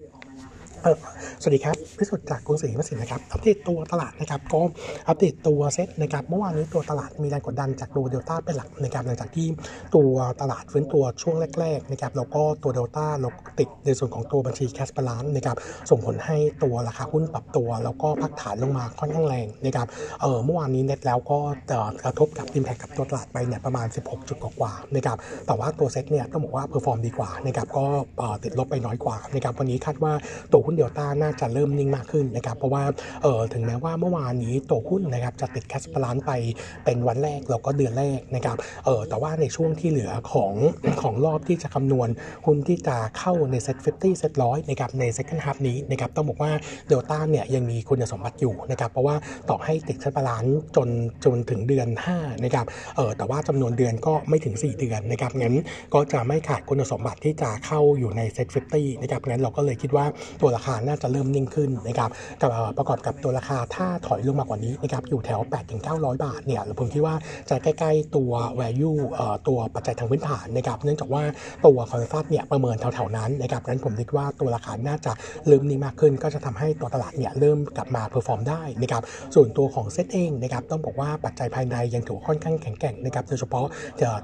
maybe almost. สวัสดีครับ พิสุทธิ์จากกรุงศรีพัฒนสินนะครับ อัปเดตตัวตลาดนะครับ ก็อัปเดตตัวเซ็ตนะครับ เมื่อวานนี้ตัวตลาดมีแรงกดดันจากตัวเดลต้าเป็นหลักนะครับ หลังจากที่ตัวตลาดฟื้นตัวช่วงแรกๆนะครับ แล้วก็ตัวเดลต้าลงติดในส่วนของตัวบัญชี cash balance นะครับ ส่งผลให้ตัวราคาหุ้นปรับตัว แล้วก็พักฐานลงมาค่อนข้างแรงนะครับ เออเมื่อวานนี้เน็ตแล้วก็กระทบกับ impact กับตัวตลาดไปเนี่ยประมาณ 16 จุดกว่าๆนะครับ แต่ว่าตัวเซ็ตเนี่ยต้องบอกว่า perform ดีกว่านะครับ ก็ติดลบไปน้อยกว่านะครับ วันนี้คาดว่าตัวหุ้นเดลต้าน่าจะเริ่มนิ่งมากขึ้นนะครับเพราะว่าเออถึงแม้ว่าเมื่อวานนี้ตัวหุ้นนะครับจะติด cash balance ไปเป็นวันแรกแล้วก็เดือนแรกนะครับเออแต่ว่าในช่วงที่เหลือของของรอบที่จะคำนวณหุ้นที่จะเข้าใน SET50 SET ร้อยนะครับใน second half นี้นะครับต้องบอกว่าเดลต้าเนี่ยยังมีคุณสมบัติอยู่นะครับเพราะว่าต่อให้ติด cash balanceจนจนถึงเดือน5นะครับเออแต่ว่าจำนวนเดือนก็ไม่ถึง 4 เดือนนะครับงั้นก็จะไม่ขาดคุณสมบัติที่จะเข้าอยู่ใน SET50นะครับงั้นเราก็เลยคิดว่าตัวราคาน่าจะเริ่มนิ่งขึ้นนะครับประกอบกับตัวราคาถ้าถอยลงมากกว่านี้นะครับอยู่แถว 8-900 บาทเนี่ยผมคิดว่าจะใกล้ ๆ ตัว value ตัวปัจจัยทางพื้นฐานนะครับเนื่องจากว่าตัว consensus เนี่ยประเมินแถวๆนั้นนะครับงั้นผมคิดว่าตัวราคาน่าจะเริ่มนิ่งมากขึ้น ก็จะทำให้ตัวตลาดเนี่ยเริ่มกลับมา perform ได้นะครับส่วนตัวของเซตเองนะครับต้องบอกว่าปัจจัยภายในยังถือค่อนข้างแข็งแกร่งนะครับโดยเฉพาะ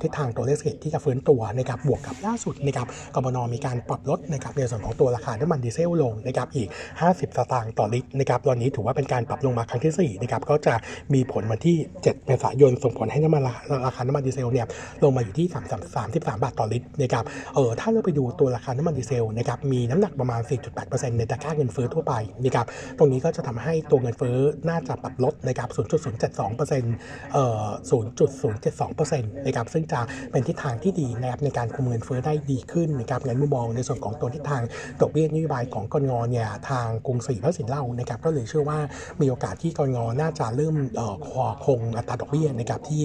ทิศทางตัวเลขเศรษฐกิจที่จะฟื้นตัวนะครับบวกกับล่าสุดนะครับกบนมีการปรับลดนะครับในส่วนของตัวราคาน้ำมันดีเซลลงนะครับอีก 50 สตางค์ต่อลิตรนะครับตอนนี้ถือว่าเป็นการปรับลงมาครั้งที่4นะครับก็จะมีผลวันที่ 7 เมษายนส่งผลให้น้ำมันราคาน้ำมันดีเซลเนี่ยลงมาอยู่ที่ 3 3 3บาทต่อลิตรนะครับเออถ้าเราไปดูตัวราคาน้ำมันดีเซลนะครับมีน้ำหนักประมาณ 4.8%ในตะกร้าเงินเฟ้อทั่วไปนะครับตรงนี้ก็จะทำให้ตัวเงินเฟ้อน่าจะปรับลดนะครับ0.072%เอ่อ0.072%นะครับซึ่งจะเป็นทิศทางที่ดีนะครับในการคุมเงินเฟ้อได้ดีขึ้นนะครับในมุมมองในส่วนของตัวทิศทางดอกเบี้ยนโยบายของกรงเนี่ยทางกรุงศรีพระสินเล่านะครับก็เลยเชื่อว่ามีโอกาสที่กรงน่าจะเริ่มคงอัตราดอกเบี้ยนะครับที่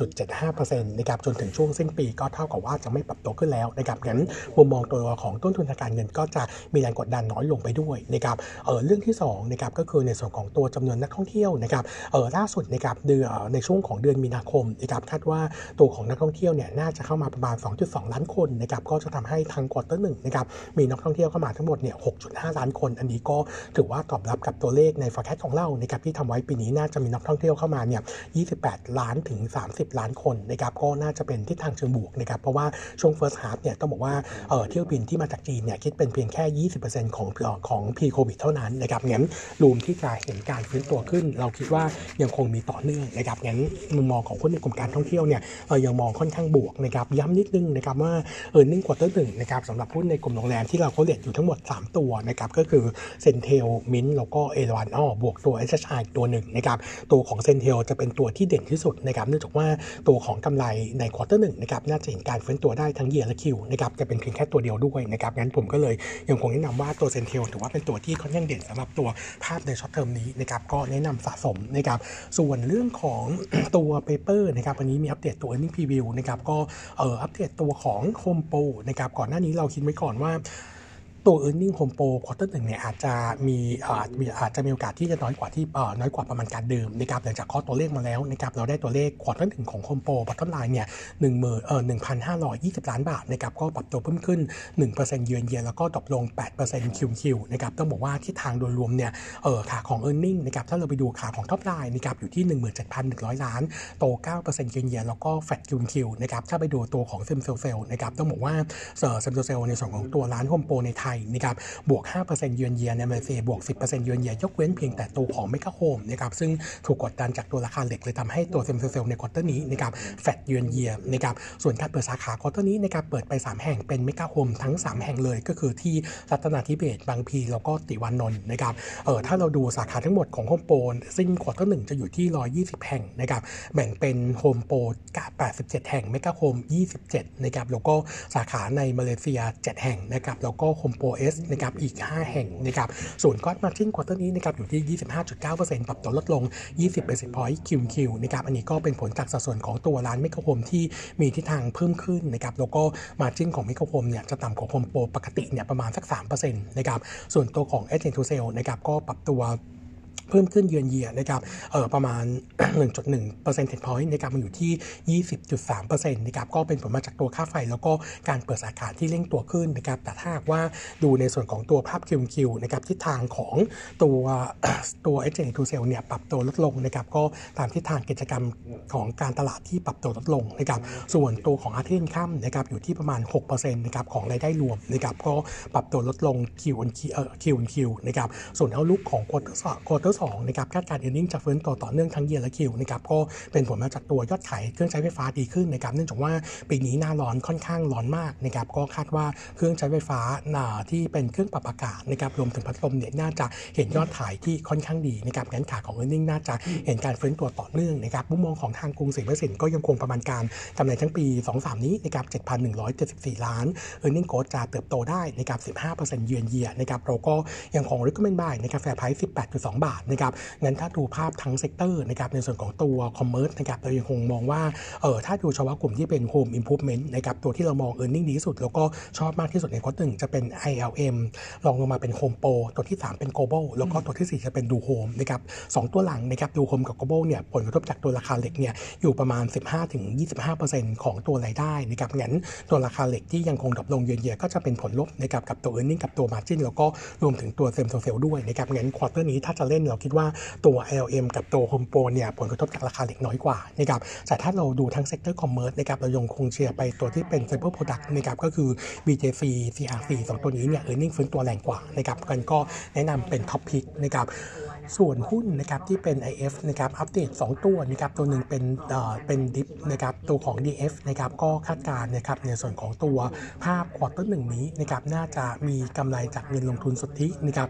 1.75%นะครับจนถึงช่วงสิ้นปีก็เท่ากับว่าจะไม่ปรับตัวขึ้นแล้วนะครับงั้นมุมมองตัวของต้นทุนทางการเงินก็จะมีแรงกดดันน้อยลงไปด้วยนะครับเออเรื่องที่2นะครับก็คือในส่วนของตัวจำนวนนักท่องเที่ยวนะครับเออล่าสุดนะครับเดือนในช่วงของเดือนมีนาคมนะครับคาดว่าตัวของนักท่องเที่ยวเนี่ยน่าจะเข้ามาประมาณ 2.2 ล้านคนนะครับก็จะทำให้ทางควอเตอร์หนึ่งนะครับมีนักท่องเที่ยวเข้ามาทั้งหมดเนี่ย6.5 ล้านคน อันนี้ก็ถือว่าตอบรับกับตัวเลขใน forecast ของเรานะครับที่ทำไว้ปีนี้น่าจะมีนักท่องเที่ยวเข้ามาเนี่ย28 ล้านถึง 30 ล้านคนนะครับก็น่าจะเป็นทิศทางเชิงบวกนะครับเพราะว่าช่วง first half เนี่ยต้องบอกว่าเออเที่ยวบินที่มาจากจีนเนี่ยคิดเป็นเพียงแค่ 20%ของของ pre covid เท่านั้นนะครับงั้น room ที่จะเห็นการฟื้นตัวขึ้น เราคิดว่ายังคงมีต่อเนื่องนะครับงั้นมุมมองของคนในกลุ่มการท่องเที่ยวเนี่ยเรายังมองค่อนข้างบวกนะครับย้ำนิดนึงนะครับว่า earning quarter หนึ่งนะครับสำหรับหุ้นในกลุ่มโรงแรมที่เราเขาเรียนอยู่ทั้งหมด3ตัวนะครับก็คือ CENTEL MINT แล้วก็ ERW อ้อบวกตัว s อ i ตัวหนึ่งนะครับตัวของ CENTEL จะเป็นตัวที่เด่นที่สุดนะครับเนื่องจากว่าตัวของกำไรใน quarter หนึ่งนะครับน่าจะเห็นการฟื้นตัวได้ทั้ง year และ Q นะครับจะเป็นเพียงแค่ตัวเดียวด้วยนะครับงั้นผมก็เลยยังคงแนะนำว่าตัว CENTEL ถือว่าเป็นตัวที่ค่อนข้างเด่นสำหรับตัวภาพใน short term นี้นะครับก็แนะนำสะสมนะครับส่วนเรื่องของตัว paper นะครับวันนี้มีอัปเดตตัว earning preview นะครับก็เอ่ออัปเดตตัวของ Home Pro นะครับก่อนหน้านี้เราคิดไว้ก่อนว่า ตัว e a r n i n g Home Pro quarter หนึ่งเนี่ยอาจจะมีอาจมีอาจจะมีโอกาสที่จะน้อยกว่าที่น้อยกว่าประมาณการเดิมนะครับหลังจากข้อตัวเลขมาแล้วนะครับเราได้ตัวเลข quarter หนึ่งของ Home Pro bottom line เนี่ยหนึ่งหมื่นเอ่อหนึ่งพันห้าร้อยยี่สิบล้านบาทนะครับก็ปรับตัวเพิ่มขึ้นหนึ่งเปอร์เซ็นต์เยือนเยียแล้วก็ drop ลงแปดเปอร์เซ็นต์คิวคิวนะครับต้องบอกว่าที่ทางโดยรวมเนี่ยเออขาของ e a r n i n g นะครับถ้าเราไปดูขาของ top line นะครับอยู่ที่หนึ่งหมื่นเจ็ดพันหนึ่งร้อยล้านโตเก้าเปอร์เซ็นต์เยือนเยียแล้วก็ flat Q on Q นะครับถ้าไปดูตัวของ same store sales นะครับต้องบอกว่าsame store sales ในส่วนของตัวร้านโฮมโปรในไทยนะครับบวก 5%เยือนเยียในมาเลเซียบวก 10%เยือนเยียยกเว้นเพียงแต่ตัวของเมกะโฮมนะครับซึ่งถูกกดดันจากตัวราคาเหล็กเลยทำให้ตัว same store sales ใน quarter นี้นะครับ flat year on year นะครับส่วนการเปิดสาขา quarter นี้นะครับเปิดไป 3 แห่งเป็นเมกะโฮมทั้ง 3 แห่งเลยก็คือที่รัตนาธิเบศบางพลีแล้วก็ติวานนท์นะครับเออถ้าเราดูสาขาทั้งหมดของโฮมโปรซึ่ง quarter หนึ่งจะอยู่ที่ 120 แห่งนะครับแบ่งเป็นโฮมโปร87 แห่งเมกะโฮม27นะครับแล้วก็สาขาในมาเลเซีย 7 แห่งนะครับแล้วก็โฮมโปร S นะครับอีก 5 แห่งนะครับส่วน gross margin quarter นี้นะครับอยู่ที่ 25.9%ปรับตัวลดลง 20 percent point Q on Q นะครับอันนี้ก็เป็นผลจากสัดส่วนของตัวร้านเมกะโฮมที่มีทิศทางเพิ่มขึ้นนะครับแล้วก็ margin ของเมกะโฮมเนี่ยจะต่ำกว่าโฮมโปรปกติเนี่ยประมาณสัก3%นะครับส่วนตัวของ SG&A to sales นะครับก็ปรับตัว เพิ่มขึ้นเยือนเยียนะครับเออประมาณ 1.1 percentage point นะครับมันอยู่ที่ 20.3%นะครับก็เป็นผลมาจากตัวค่าไฟ แล้วก็การเปิดสาขาที่เร่งตัวขึ้นนะครับแต่ถ้าหากว่าดูในส่วนของตัวภาพ QQ นะครับทิศทางของตัวตัว h อ to sell เนี่ยปรับตัวลดลงนะครับก็ตามทิศทางกิจกรรมของการตลาดที่ปรับตัวลดลงนะครับส่วนตัวของอาเทนข้ามนะครับอยู่ที่ประมาณ6%นะครับของรายได้รวมนะครับก็ปรับตัวลดลง Q on Q เอ่อ Q on Q นะครับส่วน outlook ของ quarter quarter สองนะครับคาดการณ์ earning จะฟื้นตัวต่อเนื่องทั้ง year และ Q นะครับก็เป็นผลมาจากตัวยอดขายเครื่องใช้ไฟฟ้าดีขึ้นนะครับเนื่องจากว่าปีนี้หน้าร้อนค่อนข้างร้อนมากนะครับก็คาดว่าเครื่องใช้ไฟฟ้าน่าที่เป็นเครื่องปรับอากาศนะครับรวมถึงพัดลมเนี่ยน่าจะเห็นยอดขายที่ค่อนข้างดีนะครับงั้นขาของ earning น่าจะเห็นการฟื้นตัวต่อเนื่องนะครับมุมมองของทางกรุงศรีพัฒนสินก็ยังคงประมาณการกำไรทั้งปี 23 นี้นะครับ7,174 ล้าน earning growth จะเติบโตได้นะครับ15%เยือนเยียนะครับเราก็ยังคง recommend buy นะครับ fair price 18.2 บาทนะครับงั้นถ้าดูภาพทั้ง sector นะครับในส่วนของตัว commerce นะครับเรายังคงมองว่าเออถ้าดูเฉพาะกลุ่มที่เป็น home improvement นะครับตัวที่เรามอง earning ดีที่สุด แล้วก็ชอบมากที่สุดในควอหนึ่งจะเป็น ILM รองลงมาเป็น home pro ตัวที่ 3 เป็น global แล้วก็ตัวทีสี่4 จะเป็นดูโฮมนะครับสองตัวหลังนะครับดูโฮมกับ global เนี่ยผลกระทบจากตัวราคาเหล็กเนี่ยอยู่ประมาณ 15-25%ของตัวรายได้นะครับงั้นตัวราคาเหล็กที่ยังคง drop ลง year on year ก็จะเป็นผลลบนะครับกับตัว earning กับตัว margin แล้วก็รวมถึงตัว same store sales ด้วยนะครับงั้น quarter นี้ถ้าจะเล่นเราคิดว่าตัว ILM กับตัว Home Pro เนี่ยผลกระทบจากราคาเหล็กน้อยกว่านะครับแต่ถ้าเราดูทั้ง sector commerce นะครับเรายังคงเชียร์ไปตัวที่เป็น Cyber Product นะครับก็คือ BJC CRC สองตัวนี้เนี่ย earning ฟื้นตัวแรงกว่านะครับงั้นก็แนะนำเป็น top pick นะครับ ส่วนหุ้นนะครับที่เป็น IF นะครับอัปเดต 2 ตัวนะครับตัวหนึ่งเป็นเอ่อเป็น DIF นะครับตัวของ DIF นะครับก็คาดการณ์นะครับในส่วนของตัวภาพ quarter หนึ่งนี้นะครับน่าจะมีกำไรจากเงินลงทุนสุทธินะครับ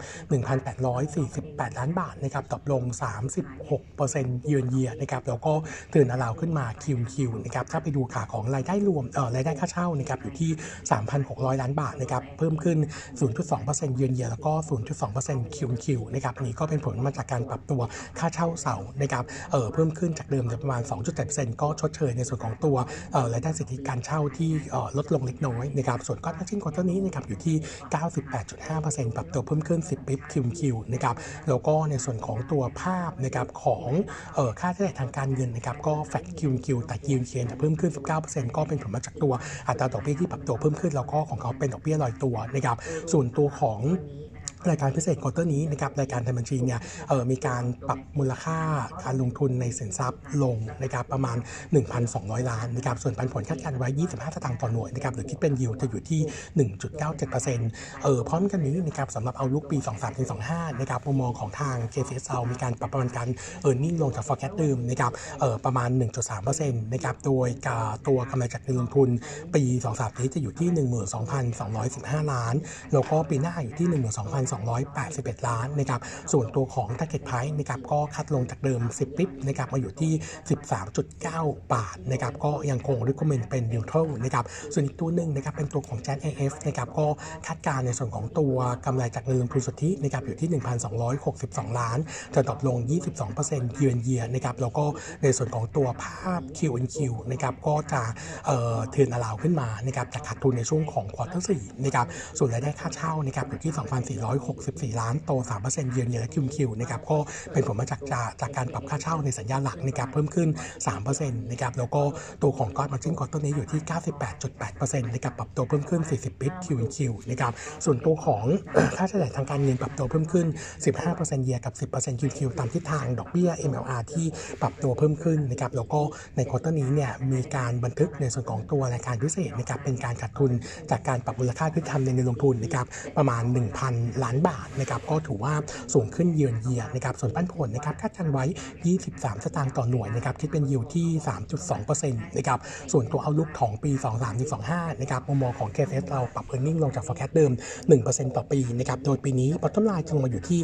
1,848 ล้านบาทนะครับ drop ลง 36%เยือนเยียนะครับแล้วก็ turnaround ขึ้นมา Q on Q นะครับถ้าไปดูขาของรายได้รวมเอ่อรายได้ค่าเช่านะครับอยู่ที่ 3,600 ล้านบาทนะครับเพิ่มขึ้น 0.2%เยือนเยียแล้วก็ 0.2%คิวคิวนะครับอันนี้ก็เป็นผลมาจากการปรับตัวค่าเช่าเสานะครับเพิ่มขึ้นจากเดิมประมาณ 2.7%ก็ชดเชยในส่วนของตัวรายได้สิทธิการเช่าที่ลดลงเล็กน้อยนะครับส่วน gross margin quarter นี้นะครับอยู่ที่ 98.5%ปรับตัวเพิ่มขึ้น 10 bip Q on Q นะครับแล้วก็ในส่วนของตัวภาพนะครับของออค่าใช้จ่ายทางการเงินนะครับก็แฟกคิวคิวแต่คิวเคียนจะเพิ่มขึ้น 19%ก็เป็นผลมาจากตัวอัตราดอกเบี้ยที่ปรับตัวเพิ่มขึ้นแล้วก็ของเขาเป็นดอกเบี้ยลอยตัวนะครับส่วนตัวของ รายการพิเศษควอเตอร์นี้นะครับรายการทำบัญชีเนี่ยเออมีการปรับมูลค่าการลงทุนในสินทรัพย์ลงนะครับประมาณ 1,200 ล้านนะครับส่วนปันผลคาดการณ์ไว้ 25สตางค์ต่อหน่วยนะครับหรือคิดเป็นยิวจะอยู่ที่ 1.97%เออพร้อมกันนี้นะครับสำหรับเอาลุกปี 23-25นะครับมุมมองของทาง KCSL มีการปรับประมาณการเออร์เน็งลงจาก forecast เดิมนะครับเออประมาณ 1.3%นะครับโดยการตัวกำไรจากเงินลงทุนปี 23นี้จะอยู่ที่ 12,215 ล้านแล้วก็ปีหน้าอยู่ที่ 12,200 281 ล้านนะครับส่วนตัวของ target price นะครับก็ cut ลงจากเดิม 10 bip นะครับมาอยู่ที่ 13.9 บาทนะครับก็ยังคง recommend เป็น neutral นะครับส่วนอีกตัวหนึ่งนะครับเป็นตัวของ JASIF นะครับก็คาดการณ์ในส่วนของตัวกำไรจากเงินลงทุนสุทธินะครับอยู่ที่ 1,262 ล้าน จะ drop ลง 22%เยือนเยียนะครับแล้วก็ในส่วนของตัวภาพ Q&Q นะครับก็จะเอ่อ turnaround ขึ้นมานะครับจากขาดทุนในช่วงของ quarter 4นะครับส่วนรายได้ค่าเช่านะครับอยู่ที่64 ล้านโต 3%เยือนเยียและคิวคิวนะครับก็เป็นผลมาจากจากจากการปรับค่าเช่าในสัญญาหลักนะครับเพิ่มขึ้น 3%นะครับแล้วก็ตัวของ gross margin quarter นี้อยู่ที่ 98.8%นะครับปรับตัวเพิ่มขึ้น 40 bip Q on Q นะครับส่วนตัวของค่าใช้จ่ายทางการเงินปรับตัวเพิ่มขึ้น 15%เยียกับ 10% QQ ตามทิศทางดอกเบี้ย MLR ที่ปรับตัวเพิ่มขึ้นนะครับแล้วก็ในควอเตอร์นี้เนี่ยมีการบันทึกในส่วนของตัวรายการพิเศษนะครับเป็นการขาดทุนจากการปรับมูลค่าที่ทำในเงินลงทุนนะครับประมาณ 1,000 ล้านบาทนะครับก็ถือว่าสูงขึ้นเยือนเยียนะครับส่วนปันผลนะครับคาดการไว้ 23 สตางค์ต่อหน่วยนะครับคิดเป็นยิวที่ 3.2%นะครับส่วนตัวเอาลุกของปี 23-25นะครับมุมมองของ KFS เราปรับ e a r n i n g ลงจาก forecast เดิม 1%ต่อปีนะครับโดยปีนี้ bottom line จะลงมาอยู่ที่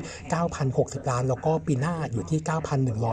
9,060 ล้าน แล้วก็ปีหน้าอยู่ที่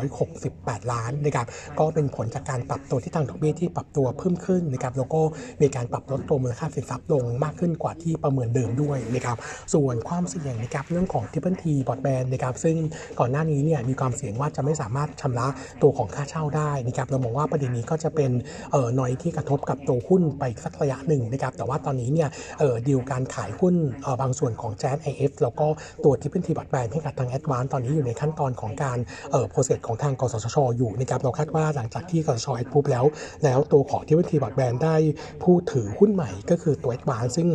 9,168 ล้านนะครับก็เป็นผลจากการปรับตัวที่ทางดอกเบี้ยที่ปรับตัวเพิ่มขึ้นนะครับแล้วก็มีการปรับลดตัวมูลค่าสินทรัพย์ลงมากขึ้นกว่าที่ประเมินเดิมด้วยนะครับส่วนความเสี่ยงสี่ยงนะครับเรื่องของ Triple T Broadband นะครับซึ่งก่อนหน้านี้เนี่ยมีความเสี่ยงว่าจะไม่สามารถชำระตัวของค่าเช่าได้นะครับเรามองว่าประเด็นนี้ก็จะเป็นเอ่อนอยที่กระทบกับตัวหุ้นไปสักระยะหนึ่งนะครับแต่ว่าตอนนี้เนี่ยเอ่อดีลการขายหุ้นเอ่อบางส่วนของ Jazz IF แล้วก็ตัว Triple T Broadband ให้กับทาง Advance ตอนนี้อยู่ในขั้นตอนของการเอ่อ process ของทางกสชอยู่นะครับเราคาดว่าหลังจากที่กสช approve แล้ว แล้วตัวของ Triple T Broadband ได้ผู้ถือหุ้นใหม่ก็คือตัว Advance ซึ่ง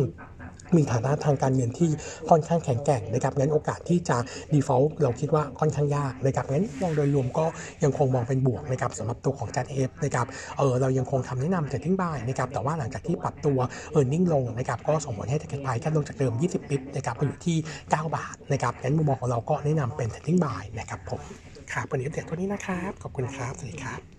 มีฐานะทางการเงินที่ค่อนข้างแข็งแกร่งนะครับงั้นโอกาสที่จะ default เราคิดว่าค่อนข้างยากนะครับงั้นมองโดยรวมก็ยังคงมองเป็นบวกนะครับสำหรับตัวของ j a t f นะครับเออเรายังคงคำแนะนำ trading buy นะครับแต่ว่าหลังจากที่ปรับตัว earning ลงนะครับก็ส่งผลให้ target price กันลงจากเดิม 20ปิบนะครับมาอยู่ที่ 9 บาทนะครับงั้นมุมมองของเราก็แนะนำเป็น trading buy นะครับผมครับวันนี้อัปเดตตัวนี้นะครับขอบคุณครับสวัสดีครับ